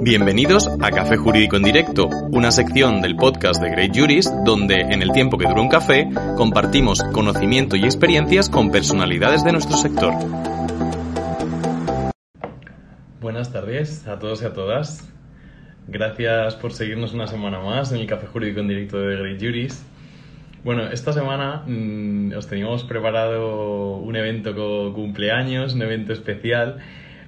Bienvenidos a Café Jurídico en Directo, una sección del podcast de Great Juris donde, en el tiempo que dura un café, compartimos conocimiento y experiencias con personalidades de nuestro sector. Buenas tardes a todos y a todas. Gracias por seguirnos una semana más en el Café Jurídico en Directo de Great Juris. Bueno, esta semana mm, os teníamos preparado un evento con cumpleaños, un evento especial.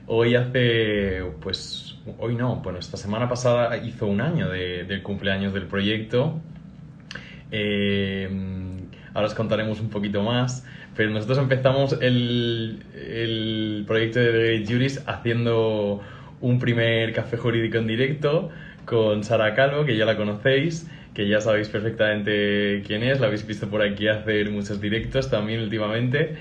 Hoy hace, pues hoy no, bueno, esta semana pasada hizo un año de, del cumpleaños del proyecto. Eh, ahora os contaremos un poquito más, pero nosotros empezamos el, el proyecto de Juris haciendo un primer café jurídico en directo con Sara Calvo, que ya la conocéis, que ya sabéis perfectamente quién es, la habéis visto por aquí hacer muchos directos también últimamente.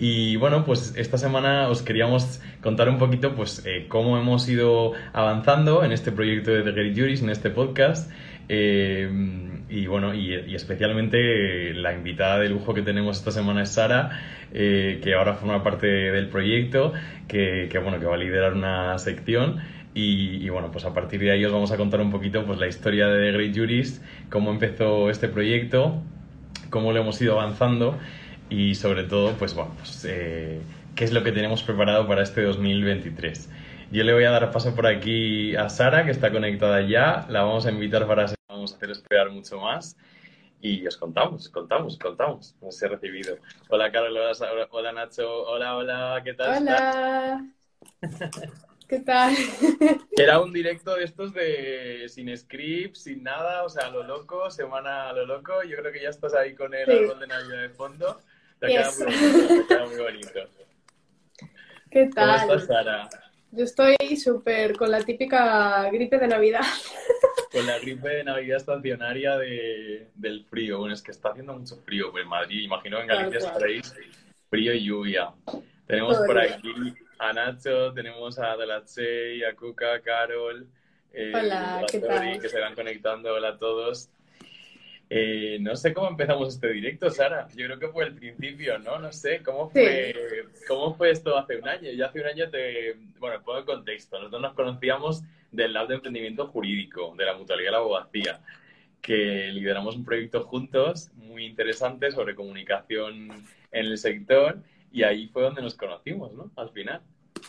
Y bueno, pues esta semana os queríamos contar un poquito pues eh, cómo hemos ido avanzando en este proyecto de The Great Juris, en este podcast. Eh, y bueno, y, especialmente la invitada de lujo que tenemos esta semana es Sara, eh, que ahora forma parte del proyecto, que, que, bueno, que va a liderar una sección. Y, bueno, pues a partir de ahí os vamos a contar un poquito pues la historia de The Great Juris, cómo empezó este proyecto, cómo lo hemos ido avanzando y sobre todo, pues bueno, pues, eh, qué es lo que tenemos preparado para este 2023. Yo le voy a dar paso por aquí a Sara, que está conectada ya. La vamos a invitar para vamos a hacer esperar mucho más. Y os contamos, contamos, contamos. Nos he recibido. Hola, Carlos. Hola, Nacho. Hola, hola. ¿Qué tal? Hola. ¿Qué tal? Era un directo de estos de sin script, sin nada, o sea, a lo loco, semana a lo loco. Yo creo que ya estás ahí con el árbol de Navidad de fondo. Te muy bonito, te queda muy bonito. ¿Qué tal? ¿Cómo estás, Sara? Yo estoy súper con la típica gripe de Navidad. Con la gripe de Navidad estacionaria de, del frío. Bueno, es que está haciendo mucho frío en Madrid. Imagino que en Galicia estaréis frío y lluvia. Tenemos por aquí a Nacho, tenemos a Dalache, a Cuca, a Carol, eh, Hola, ¿qué tal? que se van conectando. Hola a todos. Eh, no sé cómo empezamos este directo, Sara. Yo creo que fue el principio, ¿no? No sé, ¿cómo fue, ¿cómo fue esto hace un año? Yo hace un año te... Bueno, pongo el contexto. Nosotros nos conocíamos del lado de emprendimiento jurídico, de la mutualidad de la abogacía, que lideramos un proyecto juntos muy interesante sobre comunicación en el sector y ahí fue donde nos conocimos, ¿no? Al final.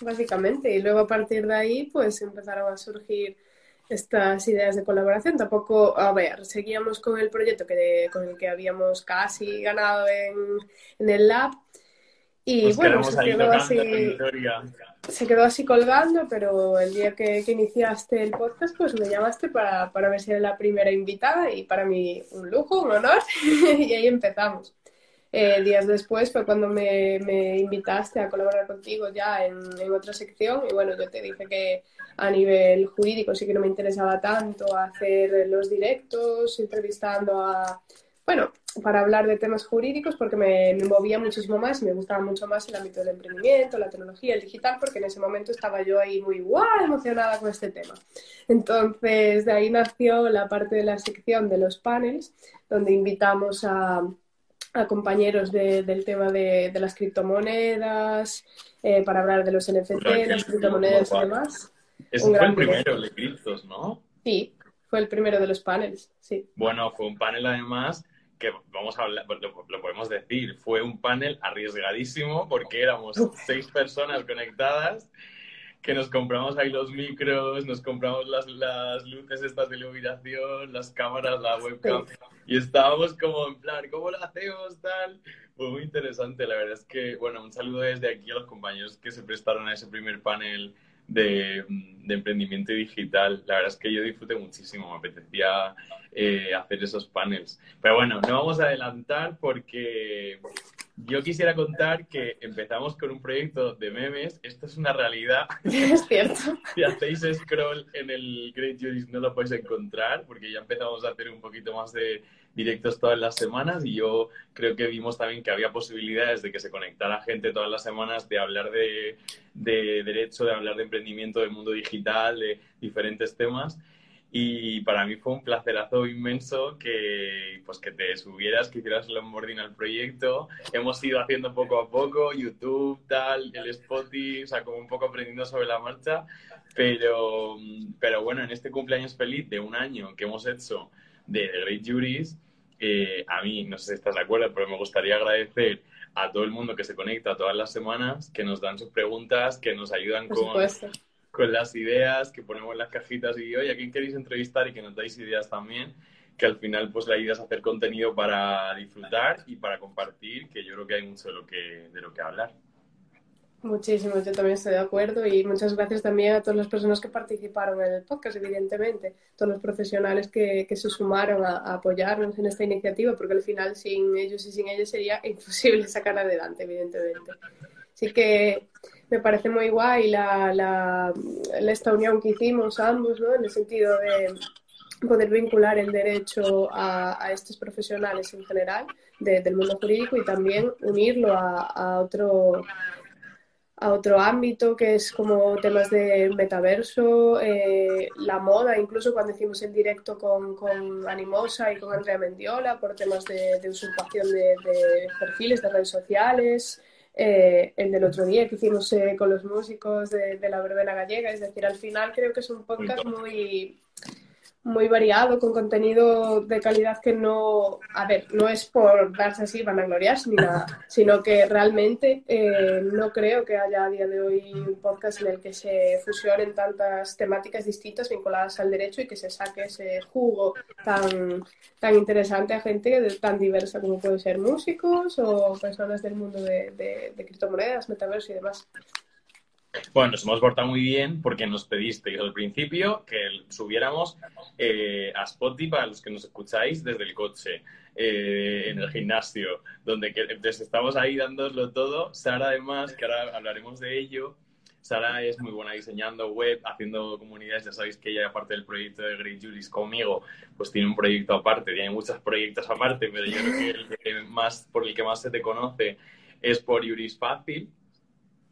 Básicamente. Y luego a partir de ahí, pues empezaron a surgir estas ideas de colaboración. Tampoco, a ver, seguíamos con el proyecto que con el que habíamos casi ganado en, en el lab. Y pues bueno, se quedó, así, se quedó así colgando, pero el día que, que, iniciaste el podcast, pues me llamaste para, para ver si era la primera invitada y para mí un lujo, un honor, y ahí empezamos. Eh, días después fue cuando me, invitaste a colaborar contigo ya en, otra sección y bueno, yo te dije que a nivel jurídico sí que no me interesaba tanto hacer los directos, entrevistando a, bueno, para hablar de temas jurídicos porque me, me, movía muchísimo más y me gustaba mucho más el ámbito del emprendimiento, la tecnología, el digital, porque en ese momento estaba yo ahí muy guau, emocionada con este tema. Entonces, de ahí nació la parte de la sección de los panels, donde invitamos a a compañeros de, del tema de, de, las criptomonedas, eh, para hablar de los NFT, las criptomonedas y demás. Ese fue el primero de criptos, ¿no? Sí, fue el primero de los paneles, sí. Bueno, fue un panel además que vamos a hablar, lo, lo podemos decir, fue un panel arriesgadísimo porque éramos seis personas conectadas que nos compramos ahí los micros, nos compramos las, las luces estas de iluminación, las cámaras, la webcam, y estábamos como en plan, ¿cómo lo hacemos tal? Fue muy interesante, la verdad es que, bueno, un saludo desde aquí a los compañeros que se prestaron a ese primer panel de, de emprendimiento digital. La verdad es que yo disfruté muchísimo, me apetecía eh, hacer esos panels. Pero bueno, no vamos a adelantar porque yo quisiera contar que empezamos con un proyecto de memes. Esto es una realidad. Es cierto. si hacéis scroll en el Great Juris no lo podéis encontrar porque ya empezamos a hacer un poquito más de directos todas las semanas y yo creo que vimos también que había posibilidades de que se conectara gente todas las semanas de hablar de, de derecho, de hablar de emprendimiento, del mundo digital, de diferentes temas. Y para mí fue un placerazo inmenso que, pues, que te subieras, que hicieras el onboarding al proyecto. Hemos ido haciendo poco a poco, YouTube, tal, el Spotify, o sea, como un poco aprendiendo sobre la marcha. Pero, pero bueno, en este cumpleaños feliz de un año que hemos hecho de The Great Juries, eh, a mí, no sé si estás de acuerdo, pero me gustaría agradecer a todo el mundo que se conecta todas las semanas, que nos dan sus preguntas, que nos ayudan con, con las ideas, que ponemos las cajitas y, oye, ¿a quién queréis entrevistar? Y que nos dais ideas también, que al final pues la idea es hacer contenido para disfrutar y para compartir, que yo creo que hay mucho de lo que, de lo que hablar. Muchísimo, yo también estoy de acuerdo y muchas gracias también a todas las personas que participaron en el podcast, evidentemente, todos los profesionales que, que se sumaron a, apoyarnos en esta iniciativa, porque al final sin ellos y sin ellos sería imposible sacar adelante, evidentemente. Así que me parece muy guay la, la, esta unión que hicimos ambos, ¿no? en el sentido de poder vincular el derecho a, estos profesionales en general del mundo jurídico y también unirlo a, otro a otro ámbito que es como temas de metaverso, eh, la moda, incluso cuando hicimos el directo con, con Animosa y con Andrea Mendiola por temas de, usurpación de, perfiles de redes sociales, eh, el del otro día que hicimos eh, con los músicos de, de, la verbena gallega, es decir, al final creo que es un podcast muy muy variado, con contenido de calidad que no, a ver, no es por darse así, van a gloriarse ni nada, sino que realmente eh, no creo que haya a día de hoy un podcast en el que se fusionen tantas temáticas distintas vinculadas al derecho y que se saque ese jugo tan, tan interesante a gente tan diversa como pueden ser músicos o personas del mundo de, de, de criptomonedas, metaverso y demás. Bueno, nos hemos portado muy bien porque nos pedisteis al principio que subiéramos eh, a Spotify para los que nos escucháis desde el coche, eh, en el gimnasio, donde entonces estamos ahí dándoslo todo. Sara, además, que ahora hablaremos de ello. Sara es muy buena diseñando web, haciendo comunidades. Ya sabéis que ella, aparte del proyecto de Great Juris conmigo, pues tiene un proyecto aparte, tiene muchos proyectos aparte, pero yo creo que el más, por el que más se te conoce es por Juris Fácil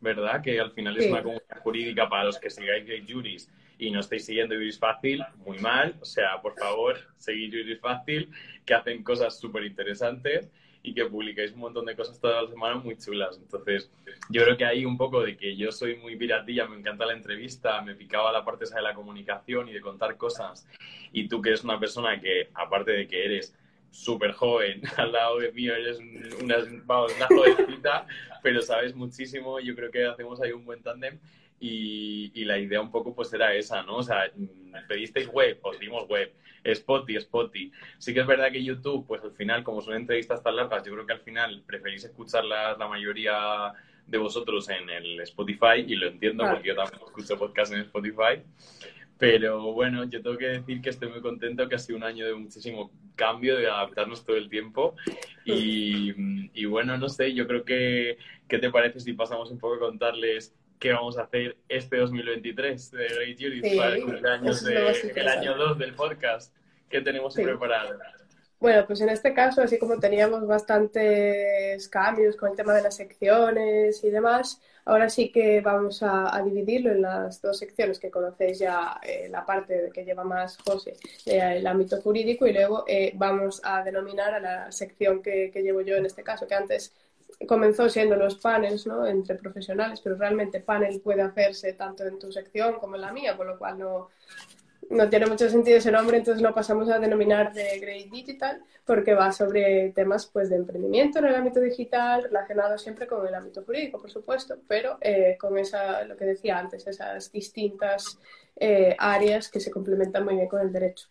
¿verdad? Que al final es una comunidad jurídica para los que sigáis Great Juris y no estáis siguiendo Juris Fácil, muy mal. O sea, por favor, seguid Juris Fácil, que hacen cosas súper interesantes y que publicáis un montón de cosas todas las semanas muy chulas. Entonces, yo creo que hay un poco de que yo soy muy piratilla, me encanta la entrevista, me picaba la parte esa de la comunicación y de contar cosas. Y tú que eres una persona que, aparte de que eres súper joven, al lado de mí eres una, vamos, una jovencita, pero sabes muchísimo, yo creo que hacemos ahí un buen tándem y, y, la idea un poco pues era esa, ¿no? O sea, pedisteis web, os dimos web, Spotify, Spotify. Sí que es verdad que YouTube, pues al final, como son entrevistas tan largas, yo creo que al final preferís escucharlas la mayoría de vosotros en el Spotify y lo entiendo porque yo también escucho podcast en Spotify. Pero bueno, yo tengo que decir que estoy muy contento, que ha sido un año de muchísimo cambio, de adaptarnos todo el tiempo. Y, y bueno, no sé, yo creo que, ¿qué te parece si pasamos un poco a contarles qué vamos a hacer este 2023 de Great Juris para el cumpleaños del año 2 del podcast? ¿Qué tenemos preparado? Bueno, pues en este caso, así como teníamos bastantes cambios con el tema de las secciones y demás, ahora sí que vamos a, dividirlo en las dos secciones que conocéis ya, eh, la parte que lleva más José, eh, el ámbito jurídico, y luego eh, vamos a denominar a la sección que, llevo yo en este caso, que antes comenzó siendo los panels ¿no? entre profesionales, pero realmente panel puede hacerse tanto en tu sección como en la mía, con lo cual no, no tiene mucho sentido ese nombre, entonces lo pasamos a denominar de Great Digital porque va sobre temas pues, de emprendimiento en el ámbito digital, relacionado siempre con el ámbito jurídico, por supuesto, pero eh, con esa, lo que decía antes, esas distintas eh, áreas que se complementan muy bien con el derecho.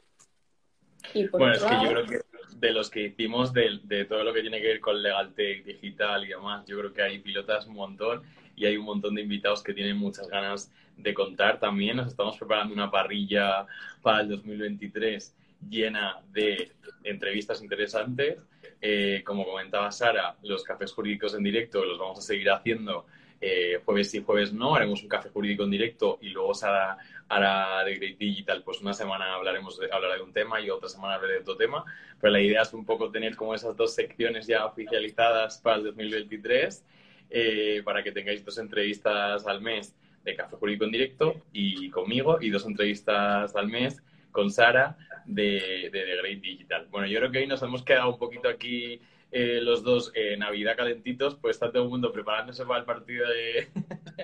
bueno, es que yo creo que de los que hicimos de, de, todo lo que tiene que ver con legal tech, digital y demás, yo creo que hay pilotas un montón y hay un montón de invitados que tienen muchas ganas de contar también. Nos estamos preparando una parrilla para el 2023 llena de entrevistas interesantes. Eh, como comentaba Sara, los cafés jurídicos en directo los vamos a seguir haciendo eh, jueves sí, jueves no. Haremos un café jurídico en directo y luego Sara hará de Great Digital, pues una semana hablaremos de, hablará de un tema y otra semana hablaré de otro tema. Pero la idea es un poco tener como esas dos secciones ya oficializadas para el 2023 eh, para que tengáis dos entrevistas al mes de Café Jurídico en directo y conmigo y dos entrevistas al mes con Sara de, de The Great Digital. Bueno, yo creo que hoy nos hemos quedado un poquito aquí eh, los dos eh, Navidad calentitos, pues está todo el mundo preparándose para el partido de,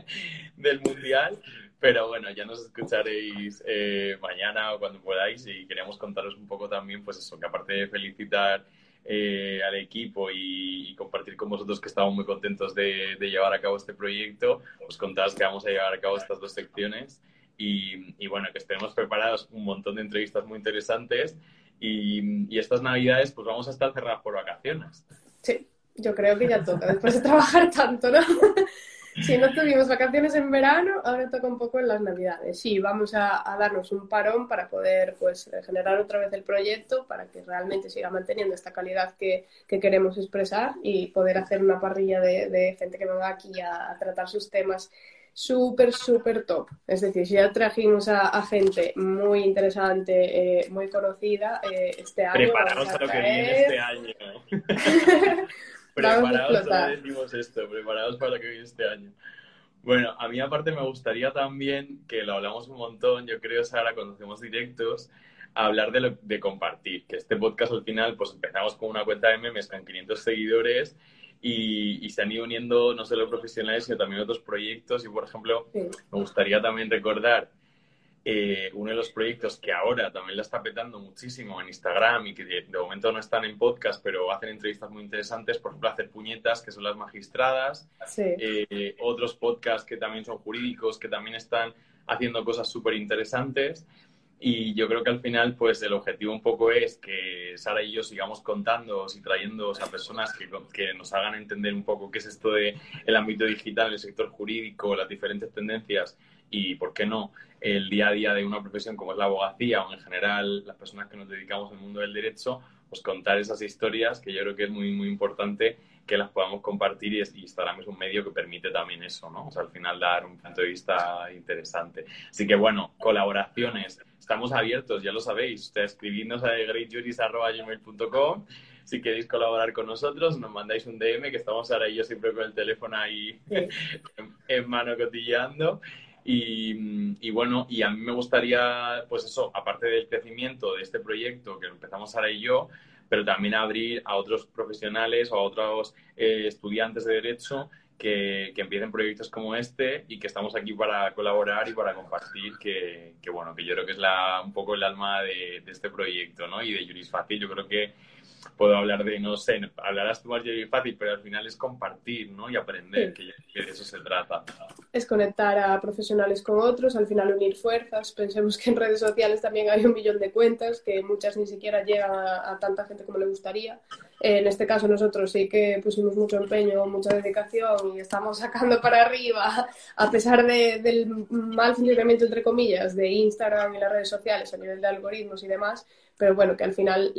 del Mundial. Pero bueno, ya nos escucharéis eh, mañana o cuando podáis y queríamos contaros un poco también, pues eso, que aparte de felicitar al equipo y, compartir con vosotros que estamos muy contentos de, llevar a cabo este proyecto, os contaros que vamos a llevar a cabo estas dos secciones y, y bueno, que estemos preparados un montón de entrevistas muy interesantes y, estas navidades pues vamos a estar cerradas por vacaciones. Sí, yo creo que ya toca, después de trabajar tanto, ¿no? Si no tuvimos vacaciones en verano, ahora toca un poco en las navidades. Sí, vamos a, darnos un parón para poder pues generar otra vez el proyecto, para que realmente siga manteniendo esta calidad que, queremos expresar y poder hacer una parrilla de, gente que venga aquí a tratar sus temas súper, súper top. Es decir, si ya trajimos a, gente muy interesante, eh, muy conocida, eh, este año. Preparaos a, lo que viene este año. preparaos, para decimos esto, preparaos para lo que viene este año. Bueno, a mí aparte me gustaría también, que lo hablamos un montón, yo creo, Sara, cuando hacemos directos, hablar de, de compartir, que este podcast al final, pues empezamos con una cuenta de memes con 500 seguidores y, se han ido uniendo no solo profesionales, sino también otros proyectos. Y, por ejemplo, me gustaría también recordar eh, uno de los proyectos que ahora también la está petando muchísimo en Instagram y que de, momento no están en podcast, pero hacen entrevistas muy interesantes, por ejemplo, hacer puñetas, que son las magistradas, eh, otros podcasts que también son jurídicos, que también están haciendo cosas súper interesantes. Y yo creo que al final, pues el objetivo un poco es que Sara y yo sigamos contando y trayendo a personas que, que, nos hagan entender un poco qué es esto del el ámbito digital, el sector jurídico, las diferentes tendencias y, ¿por qué no?, el día a día de una profesión como es la abogacía o en general las personas que nos dedicamos al mundo del derecho, pues contar esas historias que yo creo que es muy, muy importante que las podamos compartir y, Instagram es un medio que permite también eso, ¿no? O sea, al final dar un punto de vista interesante. Así que bueno, colaboraciones, estamos abiertos, ya lo sabéis, ustedes escribidnos a greatjuris.com si queréis colaborar con nosotros, nos mandáis un DM, que estamos ahora y yo siempre con el teléfono ahí en, mano cotilleando. Y, bueno, y a mí me gustaría, pues eso, aparte del crecimiento de este proyecto que empezamos ahora y yo, pero también abrir a otros profesionales o a otros eh, estudiantes de derecho que, que, empiecen proyectos como este y que estamos aquí para colaborar y para compartir, que, que bueno, que yo creo que es la, un poco el alma de, de este proyecto, ¿no? Y de Juris Fácil, yo creo que puedo hablar de, no sé, hablarás tú más Juris Fácil, pero al final es compartir, ¿no? Y aprender, que, de eso se trata. Es conectar a profesionales con otros, al final unir fuerzas. Pensemos que en redes sociales también hay un millón de cuentas, que muchas ni siquiera llegan a, tanta gente como le gustaría. En este caso nosotros sí que pusimos mucho empeño, mucha dedicación y estamos sacando para arriba, a pesar del mal funcionamiento, entre comillas, de Instagram y las redes sociales a nivel de algoritmos y demás, pero bueno, que al final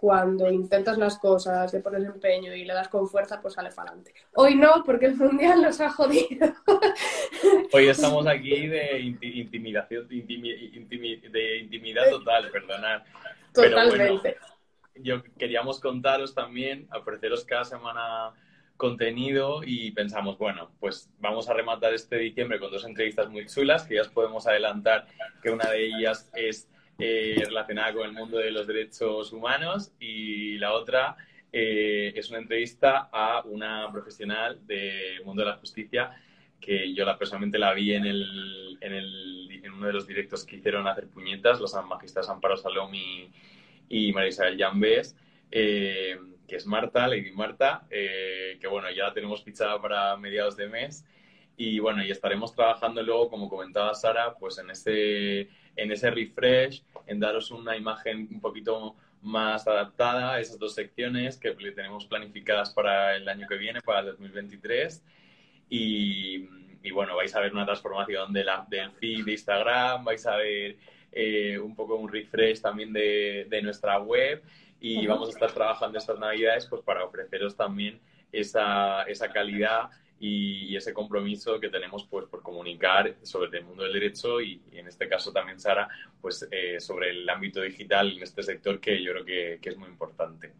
cuando intentas las cosas, le pones empeño y le das con fuerza, pues sale para adelante. Hoy no, porque el mundial nos ha jodido. Hoy estamos aquí de intimidación, de intimidad total, perdonad. Totalmente. yo queríamos contaros también, ofreceros cada semana contenido y pensamos, bueno, pues vamos a rematar este diciembre con dos entrevistas muy chulas que ya os podemos adelantar que una de ellas es eh, relacionada con el mundo de los derechos humanos y la otra eh, es una entrevista a una profesional del mundo de la justicia que yo la, personalmente la vi en, el, en, el, en uno de los directos que hicieron hacer puñetas, los magistrados Amparo Salom y, María Isabel Llambés, eh, que es Marta, Lady Marta, que bueno, ya la tenemos fichada para mediados de mes. Y bueno, y estaremos trabajando luego, como comentaba Sara, pues en ese en ese refresh, en daros una imagen un poquito más adaptada a esas dos secciones que tenemos planificadas para el año que viene, para el 2023. Y, y bueno, vais a ver una transformación de la, del feed de Instagram, vais a ver eh, un poco un refresh también de, de nuestra web y vamos a estar trabajando estas navidades pues para ofreceros también esa, esa calidad y, ese compromiso que tenemos pues por comunicar sobre el mundo del derecho y, en este caso también Sara pues eh, sobre el ámbito digital en este sector que yo creo que, que, es muy importante.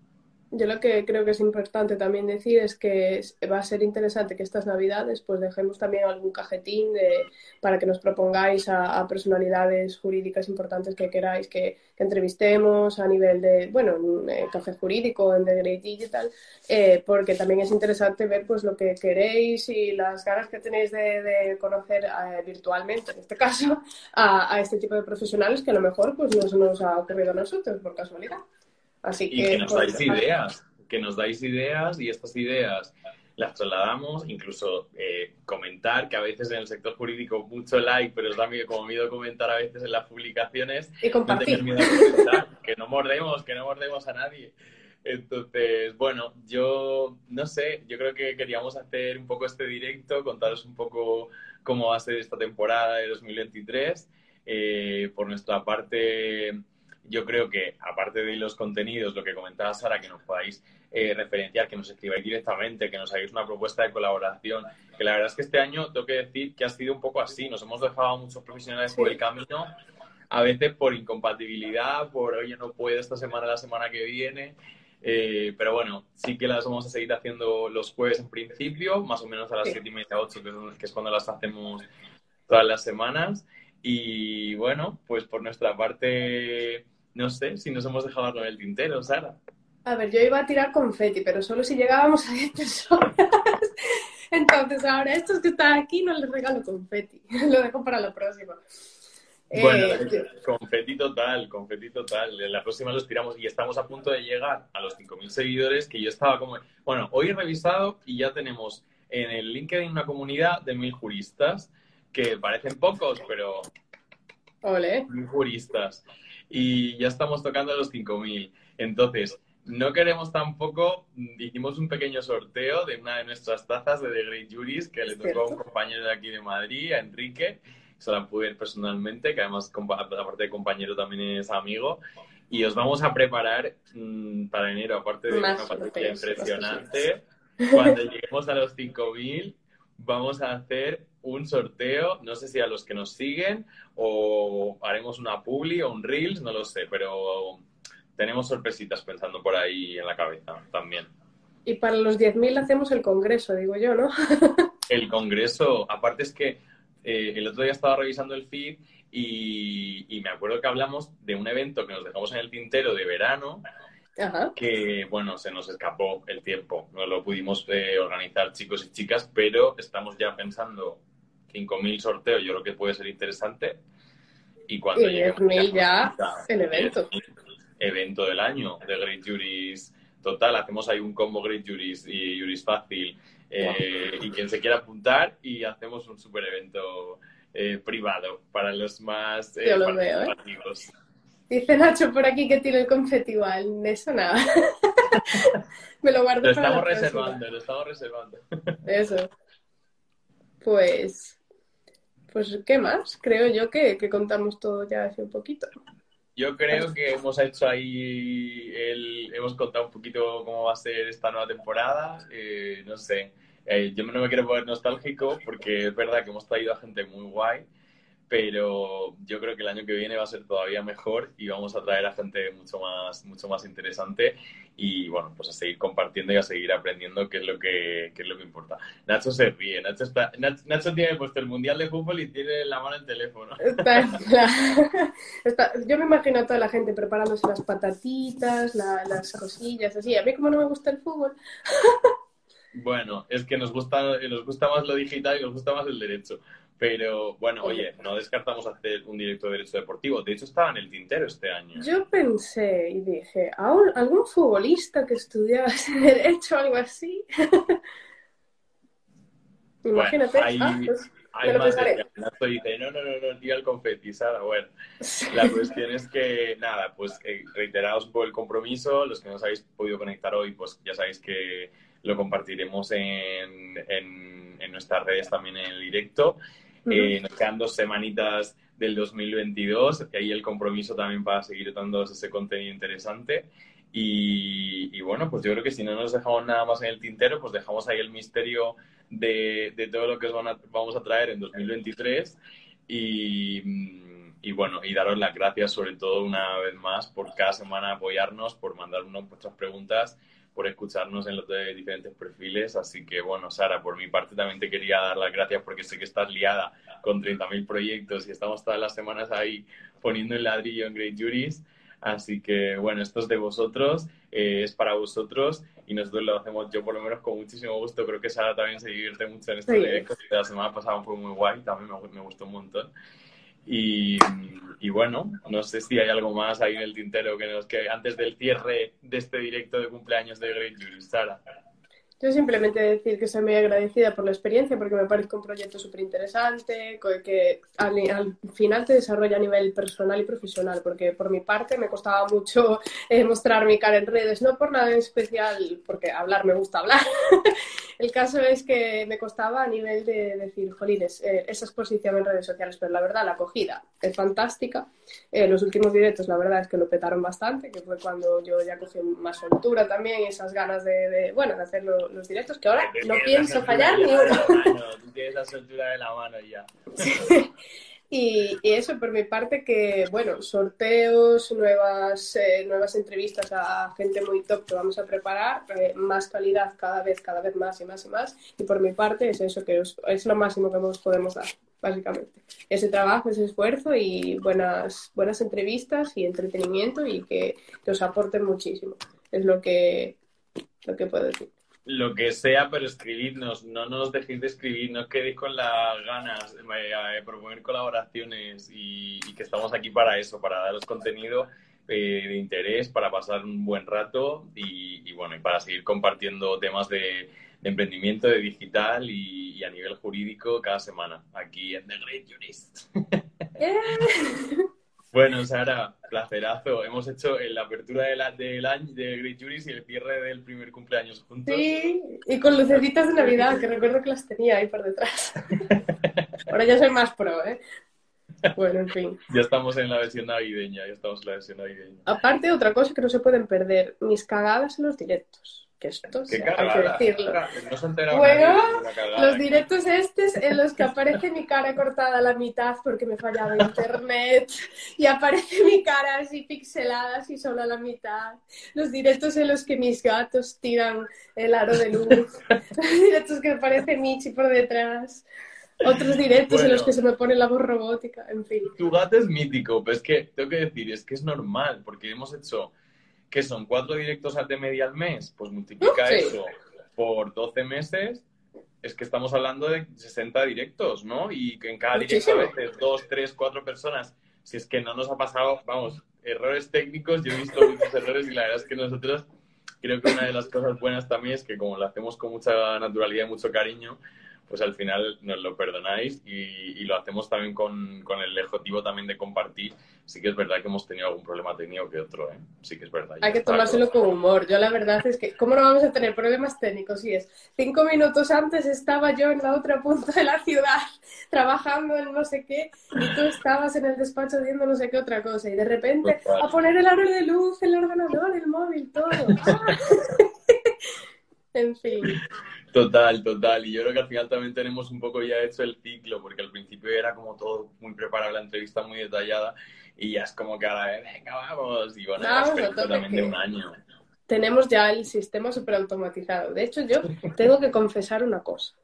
Yo lo que creo que es importante también decir es que va a ser interesante que estas navidades pues dejemos también algún cajetín de, para que nos propongáis a, personalidades jurídicas importantes que queráis que, entrevistemos a nivel de, bueno, eh, café jurídico, en The Great Digital, eh, porque también es interesante ver pues lo que queréis y las ganas que tenéis de, conocer eh, virtualmente, en este caso, a, este tipo de profesionales que a lo mejor pues no se nos ha ocurrido a nosotros por casualidad. Así que, y que nos dais ideas, que nos dais ideas y estas ideas las trasladamos, incluso eh, comentar, que a veces en el sector jurídico mucho like, pero os da miedo, como miedo comentar a veces en las publicaciones. Y compartir. que no mordemos, que no mordemos a nadie. Entonces, bueno, yo no sé, yo creo que queríamos hacer un poco este directo, contaros un poco cómo va a ser esta temporada de 2023. Eh, por nuestra parte, yo creo que, aparte de los contenidos, lo que comentaba Sara, que nos podáis eh, referenciar, que nos escribáis directamente, que nos hagáis una propuesta de colaboración, que la verdad es que este año tengo que decir que ha sido un poco así, nos hemos dejado a muchos profesionales por el camino, a veces por incompatibilidad, por oye, no puedo esta semana, la semana que viene, eh, pero bueno, sí que las vamos a seguir haciendo los jueves en principio, más o menos a las siete y media, ocho, que es cuando las hacemos todas las semanas. Y bueno, pues por nuestra parte no sé si nos hemos dejado algo en el tintero, Sara. A ver, yo iba a tirar confeti, pero solo si llegábamos a 10 personas. Entonces, ahora estos que están aquí no les regalo confeti. Lo dejo para la próxima. Bueno, eh, confeti total, confeti total. En la próxima los tiramos y estamos a punto de llegar a los 5.000 seguidores que yo estaba como... Bueno, hoy he revisado y ya tenemos en el LinkedIn una comunidad de mil juristas que parecen pocos, pero... Ole. Mil juristas y ya estamos tocando los 5.000. Entonces, no queremos tampoco, hicimos un pequeño sorteo de una de nuestras tazas de The Great Juries que le tocó a un compañero de aquí de Madrid, a Enrique, se la pude ver personalmente, que además, aparte de compañero, también es amigo. Y os vamos a preparar mm, para enero, aparte de una pantalla impresionante, cuando lleguemos a los 5.000, vamos a hacer un sorteo, no sé si a los que nos siguen o haremos una publi o un reels, no lo sé, pero tenemos sorpresitas pensando por ahí en la cabeza también. Y para los 10.000 hacemos el congreso, digo yo, ¿no? el congreso, aparte es que eh, el otro día estaba revisando el feed y, y, me acuerdo que hablamos de un evento que nos dejamos en el tintero de verano que, bueno, se nos escapó el tiempo. No lo pudimos eh, organizar chicos y chicas, pero estamos ya pensando 5.000 sorteos, yo creo que puede ser interesante. Y cuando y 10.000 ya el evento. Evento del año de Great Juries total. Hacemos ahí un combo Great Juries y Juries Fácil. Eh, y quien se quiera apuntar y hacemos un super evento eh, privado para los más eh, participativos. Dice Nacho por aquí que tiene el confeti igual. Eso nada. Me lo guardo lo estamos reservando, lo estamos reservando. Eso. Pues, pues, ¿qué más? Creo yo que, contamos todo ya hace un poquito. Yo creo que hemos hecho ahí, el, hemos contado un poquito cómo va a ser esta nueva temporada. Eh, no sé, eh, yo no me quiero poner nostálgico porque es verdad que hemos traído a gente muy guay pero yo creo que el año que viene va a ser todavía mejor y vamos a traer a gente mucho más, mucho más interesante y bueno, pues a seguir compartiendo y a seguir aprendiendo qué es lo que, es lo que importa. Nacho se ríe, Nacho, está, Nacho, tiene puesto el Mundial de Fútbol y tiene la mano el teléfono. yo me imagino a toda la gente preparándose las patatitas, las cosillas, así. A mí como no me gusta el fútbol. Bueno, es que nos gusta, nos gusta más lo digital y nos gusta más el derecho. Pero bueno, oye, no descartamos hacer un directo de derecho deportivo. De hecho, estaba en el tintero este año. Yo pensé y dije, ¿algún futbolista que estudiase derecho o algo así? Imagínate. hay, ah, pues, más de dice, no, no, no, no, tío, el confeti, Sara. Bueno, la cuestión es que, nada, pues eh, reiteraos un poco el compromiso. Los que no os habéis podido conectar hoy, pues ya sabéis que lo compartiremos en, en, en nuestras redes también en el directo. Eh, nos quedan dos semanitas del 2022, y ahí el compromiso también para seguir dando ese contenido interesante. Y, bueno, pues yo creo que si no nos dejamos nada más en el tintero, pues dejamos ahí el misterio de, de todo lo que os vamos a traer en 2023. Y, y, bueno, y daros las gracias sobre todo una vez más por cada semana apoyarnos, por mandarnos vuestras preguntas, por escucharnos en los diferentes perfiles. Así que, bueno, Sara, por mi parte también te quería dar las gracias porque sé que estás liada con 30.000 proyectos y estamos todas las semanas ahí poniendo el ladrillo en Great Juries. Así que, bueno, esto es de vosotros, eh, es para vosotros y nosotros lo hacemos yo por lo menos con muchísimo gusto. Creo que Sara también se divierte mucho en este sí. La semana pasada fue muy guay, también me, me gustó un montón. Y, bueno, no sé si hay algo más ahí en el tintero que nos que antes del cierre de este directo de cumpleaños de Great Jury, Sara. Yo simplemente decir que soy muy agradecida por la experiencia porque me parece un proyecto súper interesante, que al, final te desarrolla a nivel personal y profesional, porque por mi parte me costaba mucho eh, mostrar mi cara en redes, no por nada en especial, porque hablar me gusta hablar. El caso es que me costaba a nivel de decir, jolines, eh, esa exposición en redes sociales, pero la verdad la acogida es fantástica. Eh, los últimos directos la verdad es que lo petaron bastante, que fue cuando yo ya cogí más soltura también, esas ganas de, de bueno, de hacerlo los directos, que ahora no pienso fallar ni uno. tienes la soltura de la mano ya. Y, eso por mi parte que, bueno, sorteos, nuevas, eh, nuevas entrevistas a gente muy top que vamos a preparar, eh, más calidad cada vez, cada vez más y más y más. Y por mi parte es eso, que es lo máximo que nos podemos dar, básicamente. Ese trabajo, ese esfuerzo y buenas, buenas entrevistas y entretenimiento y que, que os aporten muchísimo. Es lo que, lo que puedo decir lo que sea, pero escribidnos, no nos dejéis de escribir, no os quedéis con las ganas de proponer colaboraciones y, que estamos aquí para eso, para daros contenido eh, de interés, para pasar un buen rato y, bueno, y para seguir compartiendo temas de, emprendimiento, de digital y, a nivel jurídico cada semana aquí en The Great Jurist. Bueno, Sara, placerazo. Hemos hecho la apertura de la, del año de Great Juris y el cierre del primer cumpleaños juntos. Sí, y con lucecitas de Navidad, que recuerdo que las tenía ahí por detrás. Ahora ya soy más pro, ¿eh? Bueno, en fin. Ya estamos en la versión navideña, ya estamos en la versión navideña. Aparte, otra cosa que no se pueden perder, mis cagadas en los directos que esto hay que decirlo. bueno, los directos estos en los que aparece mi cara cortada a la mitad porque me fallaba internet y aparece mi cara así pixelada así solo a la mitad. Los directos en los que mis gatos tiran el aro de luz. los directos que aparece Michi por detrás. Otros directos en los que se me pone la voz robótica, en fin. Tu gato es mítico, pero es que tengo que decir, es que es normal, porque hemos hecho que son cuatro directos de media al mes, pues multiplica eso por 12 meses, es que estamos hablando de 60 directos, ¿no? Y que en cada directo a veces dos, tres, cuatro personas, si es que no nos ha pasado, vamos, errores técnicos, yo he visto muchos errores y la verdad es que nosotros creo que una de las cosas buenas también es que como lo hacemos con mucha naturalidad y mucho cariño, pues al final nos lo perdonáis y, lo hacemos también con, con, el objetivo también de compartir. Sí que es verdad que hemos tenido algún problema técnico que otro, ¿eh? Sí que es verdad. Hay que tomárselo con humor. Yo la verdad es que, ¿cómo no vamos a tener problemas técnicos? Si es cinco minutos antes estaba yo en la otra punta de la ciudad trabajando en no sé qué y tú estabas en el despacho viendo no sé qué otra cosa y de repente a poner el aro de luz, el ordenador, el móvil, todo. ¡Ah! en fin. Total, total. Y yo creo que al final también tenemos un poco ya hecho el ciclo, porque al principio era como todo muy preparado, la entrevista muy detallada, y ya es como que ahora, venga, vamos. Y bueno, vamos, también de un año. Tenemos ya el sistema súper automatizado. De hecho, yo tengo que confesar una cosa.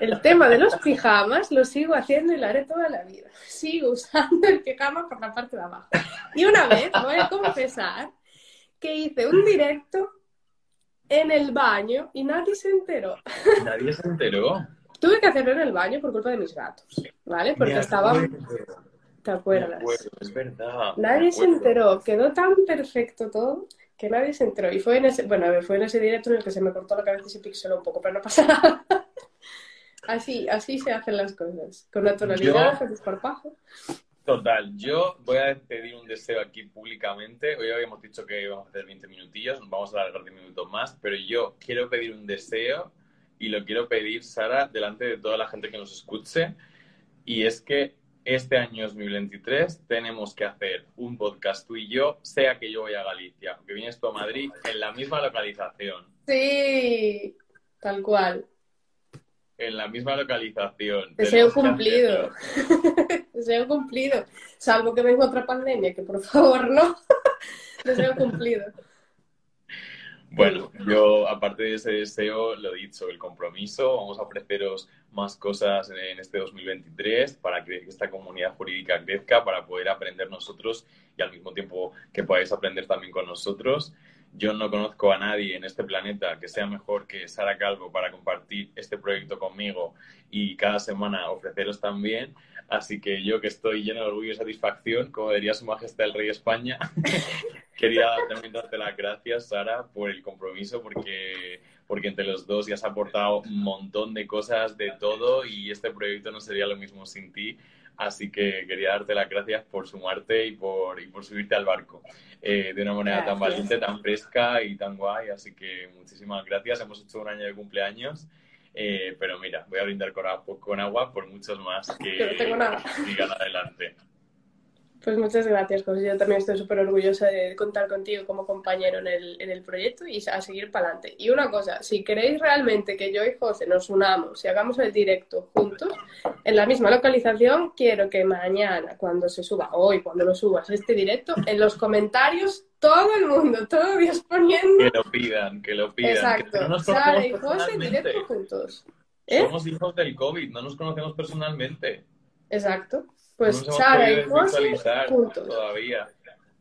El tema de los pijamas lo sigo haciendo y lo haré toda la vida. Sigo usando el pijama por la parte de abajo. Y una vez voy a confesar que hice un directo en el baño y nadie se enteró. Nadie se enteró. Tuve que hacerlo en el baño por culpa de mis gatos, ¿vale? Porque estaban... ¿Te acuerdas? es verdad. Nadie se enteró. Quedó tan perfecto todo que nadie se enteró. Y fue en ese, bueno, a ver, fue en ese directo en el que se me cortó la cabeza y se pixeló un poco, pero no pasa nada. así, así se hacen las cosas. Con naturalidad, con desparpajo. Total, yo voy a pedir un deseo aquí públicamente. Hoy habíamos dicho que íbamos a hacer 20 minutillos, vamos a alargar 10 minutos más, pero yo quiero pedir un deseo y lo quiero pedir, Sara, delante de toda la gente que nos escuche. Y es que este año 2023 tenemos que hacer un podcast tú y yo, sea que yo voy a Galicia, que vienes tú a Madrid, en la misma localización. Sí, tal cual en la misma localización. Deseo cumplido. Deseo cumplido. Salvo que venga otra pandemia, que por favor no. Deseo cumplido. Bueno, yo aparte de ese deseo, lo dicho, el compromiso, vamos a ofreceros más cosas en este 2023 para que esta comunidad jurídica crezca, para poder aprender nosotros y al mismo tiempo que podáis aprender también con nosotros. Yo no conozco a nadie en este planeta que sea mejor que Sara Calvo para compartir este proyecto conmigo y cada semana ofreceros también. Así que yo que estoy lleno de orgullo y satisfacción, como diría Su Majestad el Rey de España, quería también darte las gracias, Sara, por el compromiso, porque, porque entre los dos ya has aportado un montón de cosas de todo y este proyecto no sería lo mismo sin ti. Así que quería darte las gracias por sumarte y por, y por subirte al barco eh, de una manera tan valiente, tan fresca y tan guay. Así que muchísimas gracias. Hemos hecho un año de cumpleaños eh, pero mira, voy a brindar con agua, con agua por muchos más que, sigan adelante. Pues muchas gracias, José. Yo también estoy súper orgullosa de contar contigo como compañero en el, en el proyecto y a seguir para adelante. Y una cosa, si queréis realmente que yo y José nos unamos y hagamos el directo juntos, en la misma localización, quiero que mañana, cuando se suba, hoy, cuando lo subas este directo, en los comentarios todo el mundo, todo Dios poniendo. Que lo pidan, que lo pidan. Exacto. no Sara y José directo juntos. ¿Eh? Somos hijos del COVID, no nos conocemos personalmente. Exacto. Pues Sara y José juntos. Todavía.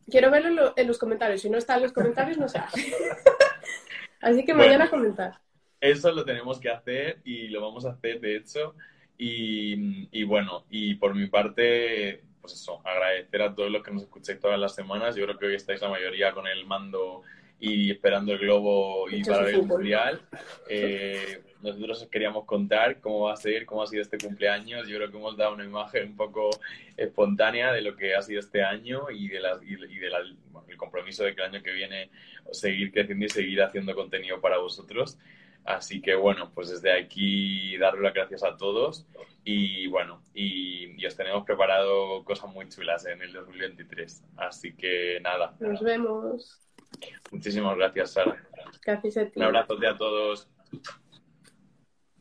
Quiero verlo en los comentarios. Si no está en los comentarios, no se hace. Así que mañana comentar. Eso lo tenemos que hacer y lo vamos a hacer, de hecho. Y, y bueno, y por mi parte, pues eso, agradecer a todos los que nos escucháis todas las semanas. Yo creo que hoy estáis la mayoría con el mando y esperando el globo y para el mundial. Eh, nosotros queríamos contar cómo va a ser, cómo ha sido este cumpleaños. Yo creo que hemos dado una imagen un poco espontánea de lo que ha sido este año y de, la, y de la, el compromiso de que el año que viene seguir creciendo y seguir haciendo contenido para vosotros. Así que bueno, pues desde aquí darle las gracias a todos y bueno, y, os tenemos preparado cosas muy chulas en el 2023. Así que nada. Nos vemos. Muchísimas gracias, Sara. Gracias a ti. Un abrazo a todos.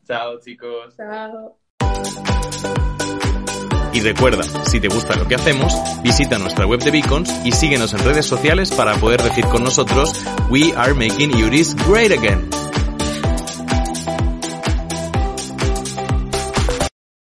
Chao, chicos. Chao. Y recuerda, si te gusta lo que hacemos, visita nuestra web de Beacons y síguenos en redes sociales para poder decir con nosotros We are making Yuris great again.